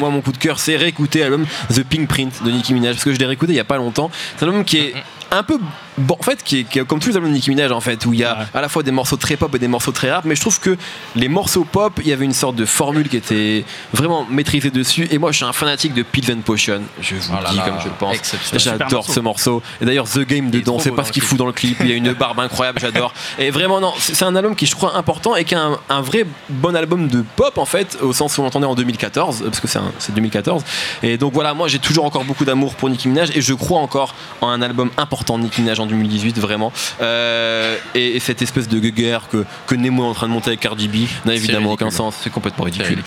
Moi, mon coup de cœur, c'est réécouter l'album The Pink Print de Nicki Minaj parce que je l'ai réécouté il y a pas longtemps. C'est un album qui est un peu bon en fait qui est, qui est comme tous les albums de Nicki Minaj en fait où il y a Ouais. à la fois des morceaux très pop et des morceaux très rap mais je trouve que les morceaux pop il y avait une sorte de formule qui était vraiment maîtrisée dessus. Et moi je suis un fanatique de Pills and Potion je vous Oh le dis là, comme je le pense. j'adore ce morceau. Et d'ailleurs The Game dedans c'est pas ce qu'il fout dans le clip. Il y a une barbe incroyable j'adore. Et vraiment non c'est un album qui je crois important et qui est un, un vrai bon album de pop en fait au sens où on l'entendait en 2014 parce que c'est 2014 et donc voilà moi j'ai toujours encore beaucoup d'amour pour Nicki Minaj et je crois encore en un album important de Nicki Minaj en 2018 vraiment. Euh, et, et cette espèce de guerre que, que Nemo est en train de monter avec Cardi B n'a évidemment aucun sens. C'est complètement ridicule